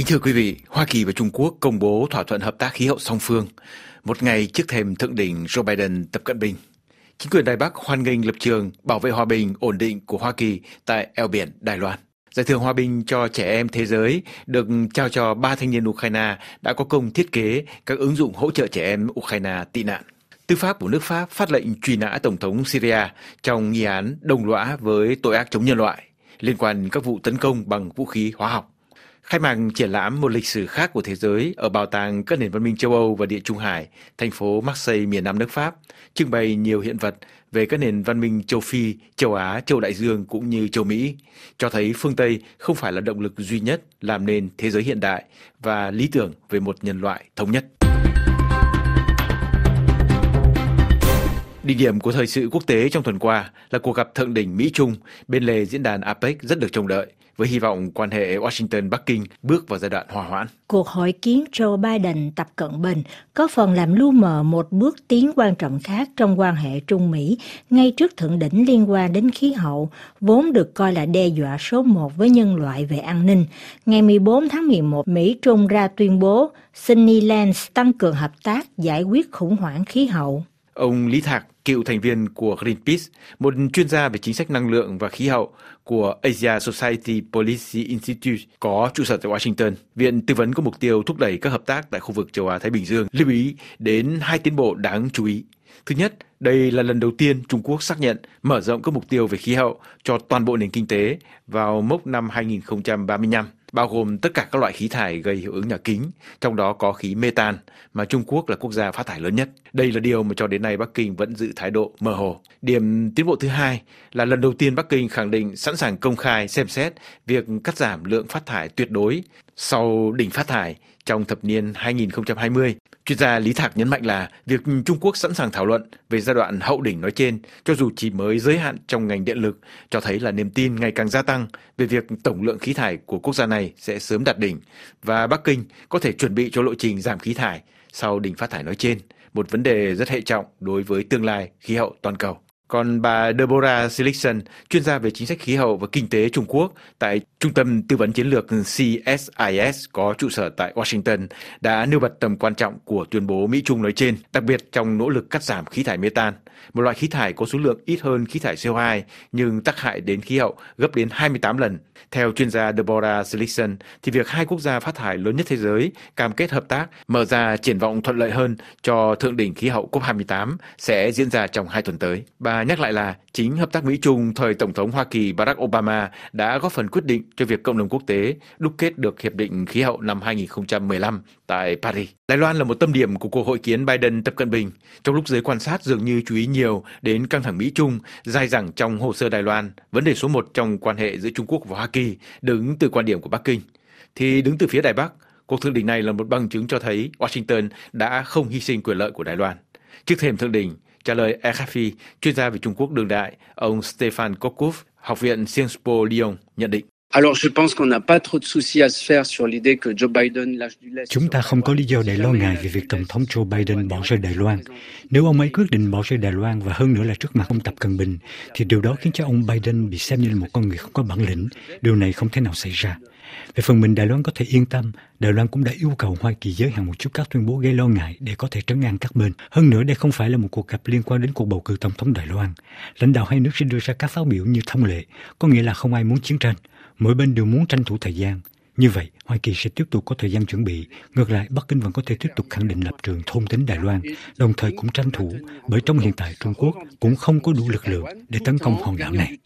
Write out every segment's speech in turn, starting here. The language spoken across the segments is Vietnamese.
Kính thưa quý vị, Hoa Kỳ và Trung Quốc công bố thỏa thuận hợp tác khí hậu song phương một ngày trước thềm thượng đỉnh Joe Biden Tập Cận Bình. Chính quyền Đài Bắc hoan nghênh lập trường bảo vệ hòa bình ổn định của Hoa Kỳ tại eo biển Đài Loan. Giải thưởng hòa bình cho trẻ em thế giới được trao cho ba thanh niên Ukraine đã có công thiết kế các ứng dụng hỗ trợ trẻ em Ukraine tị nạn. Tư pháp của nước Pháp phát lệnh truy nã Tổng thống Syria trong nghi án đồng lõa với tội ác chống nhân loại liên quan các vụ tấn công bằng vũ khí hóa học. Khai mạc triển lãm một lịch sử khác của thế giới ở bảo tàng các nền văn minh châu Âu và Địa Trung Hải, thành phố Marseille miền Nam nước Pháp, trưng bày nhiều hiện vật về các nền văn minh châu Phi, châu Á, châu Đại Dương cũng như châu Mỹ, cho thấy phương Tây không phải là động lực duy nhất làm nên thế giới hiện đại và lý tưởng về một nhân loại thống nhất. Đỉnh điểm của thời sự quốc tế trong tuần qua là cuộc gặp thượng đỉnh Mỹ-Trung bên lề diễn đàn APEC rất được trông đợi, với hy vọng quan hệ Washington-Bắc Kinh bước vào giai đoạn hòa hoãn. Cuộc hội kiến Joe Biden Tập Cận Bình có phần làm lu mờ một bước tiến quan trọng khác trong quan hệ Trung Mỹ ngay trước thượng đỉnh liên quan đến khí hậu, vốn được coi là đe dọa số một với nhân loại về an ninh. Ngày 14 tháng 11, Mỹ Trung ra tuyên bố Sunny Lance tăng cường hợp tác giải quyết khủng hoảng khí hậu. Ông Lý Thạc, cựu thành viên của Greenpeace, một chuyên gia về chính sách năng lượng và khí hậu của Asia Society Policy Institute có trụ sở tại Washington. Viện tư vấn có mục tiêu thúc đẩy các hợp tác tại khu vực châu Á-Thái Bình Dương, lưu ý đến hai tiến bộ đáng chú ý. Thứ nhất, đây là lần đầu tiên Trung Quốc xác nhận mở rộng các mục tiêu về khí hậu cho toàn bộ nền kinh tế vào mốc năm 2035 bao gồm tất cả các loại khí thải gây hiệu ứng nhà kính, trong đó có khí metan, mà Trung Quốc là quốc gia phát thải lớn nhất. Đây là điều mà cho đến nay Bắc Kinh vẫn giữ thái độ mơ hồ. Điểm tiến bộ thứ hai là lần đầu tiên Bắc Kinh khẳng định sẵn sàng công khai xem xét việc cắt giảm lượng phát thải tuyệt đối sau đỉnh phát thải trong thập niên 2020. Chuyên gia Lý Thạc nhấn mạnh là việc Trung Quốc sẵn sàng thảo luận về giai đoạn hậu đỉnh nói trên, cho dù chỉ mới giới hạn trong ngành điện lực, cho thấy là niềm tin ngày càng gia tăng về việc tổng lượng khí thải của quốc gia này sẽ sớm đạt đỉnh và Bắc Kinh có thể chuẩn bị cho lộ trình giảm khí thải sau đỉnh phát thải nói trên, một vấn đề rất hệ trọng đối với tương lai khí hậu toàn cầu. Còn bà Deborah Seligson, chuyên gia về chính sách khí hậu và kinh tế Trung Quốc tại Trung tâm Tư vấn Chiến lược CSIS có trụ sở tại Washington, đã nêu bật tầm quan trọng của tuyên bố Mỹ-Trung nói trên, đặc biệt trong nỗ lực cắt giảm khí thải metan, một loại khí thải có số lượng ít hơn khí thải CO2 nhưng tác hại đến khí hậu gấp đến 28 lần. Theo chuyên gia Deborah Seligson, thì việc hai quốc gia phát thải lớn nhất thế giới cam kết hợp tác mở ra triển vọng thuận lợi hơn cho thượng đỉnh khí hậu COP28 sẽ diễn ra trong hai tuần tới. Bà nhắc lại là chính hợp tác Mỹ-Trung thời Tổng thống Hoa Kỳ Barack Obama đã góp phần quyết định cho việc cộng đồng quốc tế đúc kết được Hiệp định Khí hậu năm 2015 tại Paris. Đài Loan là một tâm điểm của cuộc hội kiến Biden-Tập Cận Bình, trong lúc giới quan sát dường như chú ý nhiều đến căng thẳng Mỹ-Trung dài dẳng trong hồ sơ Đài Loan, vấn đề số một trong quan hệ giữa Trung Quốc và Hoa Kỳ đứng từ quan điểm của Bắc Kinh. Thì đứng từ phía Đài Bắc, cuộc thượng đỉnh này là một bằng chứng cho thấy Washington đã không hy sinh quyền lợi của Đài Loan. Trước thềm thượng đỉnh, Trả lời RFI, chuyên gia về Trung Quốc đương đại, ông Stefan Kokov, Học viện Sciences Po Lyon nhận định. Chúng ta không có lý do để lo ngại về việc Tổng thống Joe Biden bỏ rơi Đài Loan. Nếu ông ấy quyết định bỏ rơi Đài Loan và hơn nữa là trước mặt ông Tập Cận Bình, thì điều đó khiến cho ông Biden bị xem như là một con người không có bản lĩnh. Điều này không thể nào xảy ra. Về phần mình, Đài Loan có thể yên tâm. Đài Loan cũng đã yêu cầu Hoa Kỳ giới hạn một chút các tuyên bố gây lo ngại để có thể trấn an các bên. Hơn nữa, đây không phải là một cuộc gặp liên quan đến cuộc bầu cử tổng thống Đài Loan. Lãnh đạo hai nước sẽ đưa ra các phát biểu như thông lệ, có nghĩa là không ai muốn chiến tranh. Mỗi bên đều muốn tranh thủ thời gian. Như vậy, Hoa Kỳ sẽ tiếp tục có thời gian chuẩn bị. Ngược lại, Bắc Kinh vẫn có thể tiếp tục khẳng định lập trường thôn tính Đài Loan, đồng thời cũng tranh thủ, bởi trong hiện tại Trung Quốc cũng không có đủ lực lượng để tấn công hòn đảo này.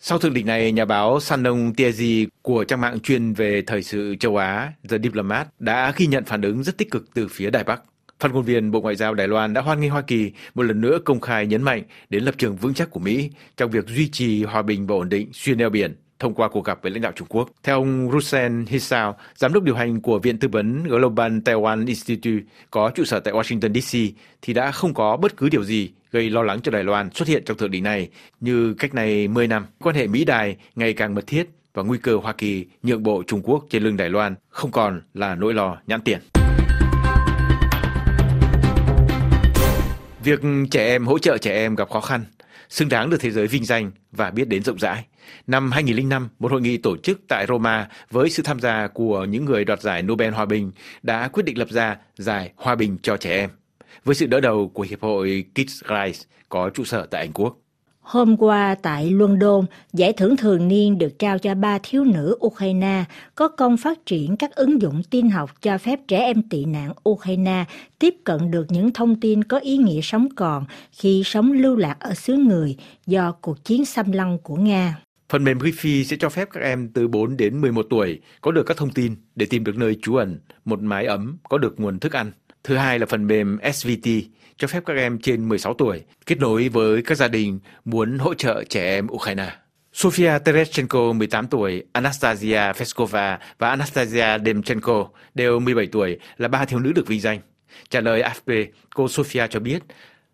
Sau thượng đỉnh này, nhà báo Sanong Tiezi của trang mạng chuyên về thời sự châu Á The Diplomat đã ghi nhận phản ứng rất tích cực từ phía Đài Bắc. Phát ngôn viên Bộ Ngoại giao Đài Loan đã hoan nghênh Hoa Kỳ một lần nữa công khai nhấn mạnh đến lập trường vững chắc của Mỹ trong việc duy trì hòa bình và ổn định xuyên eo biển thông qua cuộc gặp với lãnh đạo Trung Quốc. Theo ông Rusen Hisao, giám đốc điều hành của Viện Tư vấn Global Taiwan Institute có trụ sở tại Washington DC, thì đã không có bất cứ điều gì gây lo lắng cho Đài Loan xuất hiện trong thượng đỉnh này như cách này 10 năm. Quan hệ Mỹ-Đài ngày càng mật thiết và nguy cơ Hoa Kỳ nhượng bộ Trung Quốc trên lưng Đài Loan không còn là nỗi lo nhãn tiền. Việc trẻ em hỗ trợ trẻ em gặp khó khăn xứng đáng được thế giới vinh danh và biết đến rộng rãi. Năm 2005, một hội nghị tổ chức tại Roma với sự tham gia của những người đoạt giải Nobel Hòa bình đã quyết định lập ra giải Hòa bình cho trẻ em với sự đỡ đầu của Hiệp hội Kids Rights có trụ sở tại Anh Quốc. Hôm qua tại London, giải thưởng thường niên được trao cho ba thiếu nữ Ukraine có công phát triển các ứng dụng tin học cho phép trẻ em tị nạn Ukraine tiếp cận được những thông tin có ý nghĩa sống còn khi sống lưu lạc ở xứ người do cuộc chiến xâm lăng của Nga. Phần mềm Wi-Fi sẽ cho phép các em từ 4 đến 11 tuổi có được các thông tin để tìm được nơi trú ẩn, một mái ấm, có được nguồn thức ăn. Thứ hai là phần mềm SVT cho phép các em trên 16 tuổi kết nối với các gia đình muốn hỗ trợ trẻ em Ukraine. Sofia Tereschenko 18 tuổi, Anastasia Feskova và Anastasia Demchenko đều 17 tuổi là ba thiếu nữ được vinh danh. Trả lời AFP, cô Sofia cho biết,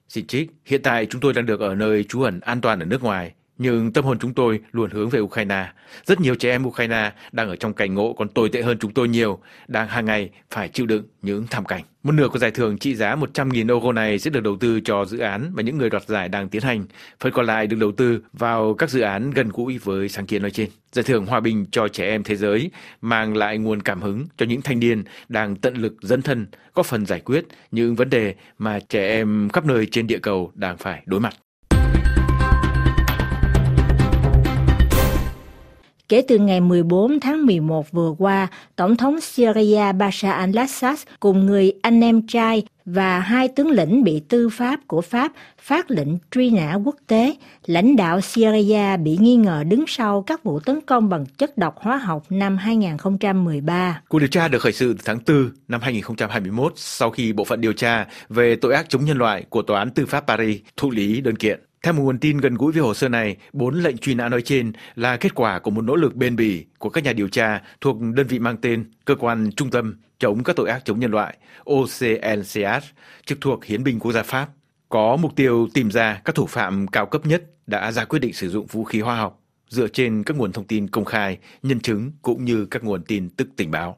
Xin trích, hiện tại chúng tôi đang được ở nơi trú ẩn an toàn ở nước ngoài nhưng tâm hồn chúng tôi luôn hướng về Ukraine. Rất nhiều trẻ em Ukraine đang ở trong cảnh ngộ còn tồi tệ hơn chúng tôi nhiều, đang hàng ngày phải chịu đựng những thảm cảnh. Một nửa của giải thưởng trị giá 100.000 euro này sẽ được đầu tư cho dự án mà những người đoạt giải đang tiến hành. Phần còn lại được đầu tư vào các dự án gần gũi với sáng kiến nói trên. Giải thưởng Hòa bình cho trẻ em thế giới mang lại nguồn cảm hứng cho những thanh niên đang tận lực dấn thân, góp phần giải quyết những vấn đề mà trẻ em khắp nơi trên địa cầu đang phải đối mặt. Kể từ ngày 14 tháng 11 vừa qua, Tổng thống Syria Bashar al-Assad cùng người anh em trai và hai tướng lĩnh bị tư pháp của Pháp phát lệnh truy nã quốc tế. Lãnh đạo Syria bị nghi ngờ đứng sau các vụ tấn công bằng chất độc hóa học năm 2013. Cuộc điều tra được khởi sự tháng 4 năm 2021 sau khi Bộ phận điều tra về tội ác chống nhân loại của Tòa án Tư pháp Paris thụ lý đơn kiện. Theo một nguồn tin gần gũi với hồ sơ này, bốn lệnh truy nã nói trên là kết quả của một nỗ lực bền bỉ của các nhà điều tra thuộc đơn vị mang tên Cơ quan Trung tâm chống các tội ác chống nhân loại OCLCH, trực thuộc Hiến binh Quốc gia Pháp, có mục tiêu tìm ra các thủ phạm cao cấp nhất đã ra quyết định sử dụng vũ khí hóa học dựa trên các nguồn thông tin công khai, nhân chứng cũng như các nguồn tin tức tình báo.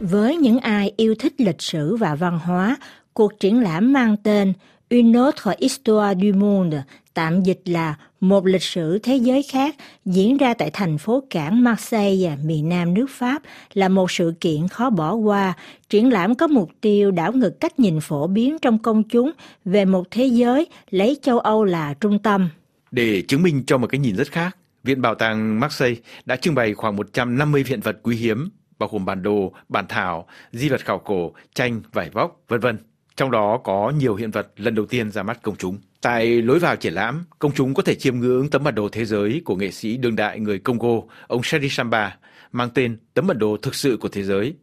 Với những ai yêu thích lịch sử và văn hóa, Cuộc triển lãm mang tên Une autre histoire du monde, tạm dịch là một lịch sử thế giới khác, diễn ra tại thành phố cảng Marseille, miền nam nước Pháp, là một sự kiện khó bỏ qua. Triển lãm có mục tiêu đảo ngược cách nhìn phổ biến trong công chúng về một thế giới lấy châu Âu là trung tâm. Để chứng minh cho một cái nhìn rất khác, Viện Bảo tàng Marseille đã trưng bày khoảng 150 hiện vật quý hiếm, bao gồm bản đồ, bản thảo, di vật khảo cổ, tranh, vải vóc, vân vân. Trong đó có nhiều hiện vật lần đầu tiên ra mắt công chúng. Tại lối vào triển lãm, công chúng có thể chiêm ngưỡng tấm bản đồ thế giới của nghệ sĩ đương đại người Congo, ông Sheri Samba, mang tên tấm bản đồ thực sự của thế giới.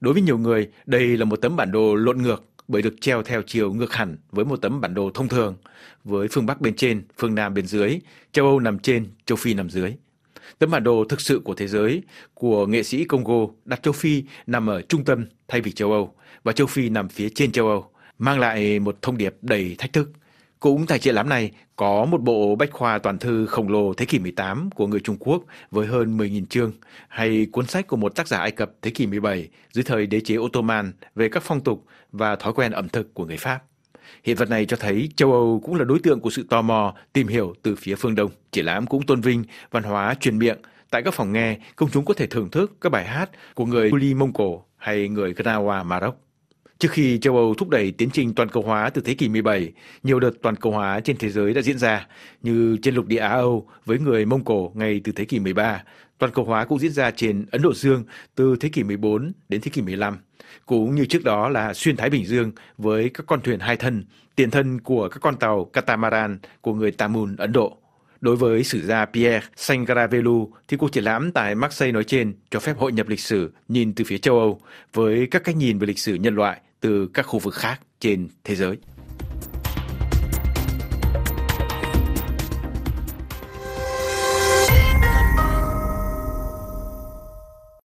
Đối với nhiều người, đây là một tấm bản đồ lộn ngược bởi được treo theo chiều ngược hẳn với một tấm bản đồ thông thường, với phương Bắc bên trên, phương Nam bên dưới, châu Âu nằm trên, châu Phi nằm dưới. Tấm bản đồ thực sự của thế giới của nghệ sĩ Congo đặt châu Phi nằm ở trung tâm thay vì châu Âu và châu Phi nằm phía trên châu Âu mang lại một thông điệp đầy thách thức. Cũng tại triển lãm này có một bộ bách khoa toàn thư khổng lồ thế kỷ 18 của người Trung Quốc với hơn 10.000 chương, hay cuốn sách của một tác giả Ai Cập thế kỷ 17 dưới thời đế chế Ottoman về các phong tục và thói quen ẩm thực của người Pháp. Hiện vật này cho thấy châu Âu cũng là đối tượng của sự tò mò, tìm hiểu từ phía phương Đông. Triển lãm cũng tôn vinh văn hóa truyền miệng. Tại các phòng nghe, công chúng có thể thưởng thức các bài hát của người Kuli Mông Cổ hay người Gnawa Maroc. Trước khi châu Âu thúc đẩy tiến trình toàn cầu hóa từ thế kỷ 17, nhiều đợt toàn cầu hóa trên thế giới đã diễn ra, như trên lục địa Á Âu với người Mông Cổ ngay từ thế kỷ 13. Toàn cầu hóa cũng diễn ra trên Ấn Độ Dương từ thế kỷ 14 đến thế kỷ 15. Cũng như trước đó là xuyên Thái Bình Dương với các con thuyền hai thân, tiền thân của các con tàu catamaran của người Tamun Ấn Độ. Đối với sử gia Pierre Sangravelu thì cuộc triển lãm tại Marseille nói trên cho phép hội nhập lịch sử nhìn từ phía châu Âu với các cách nhìn về lịch sử nhân loại từ các khu vực khác trên thế giới.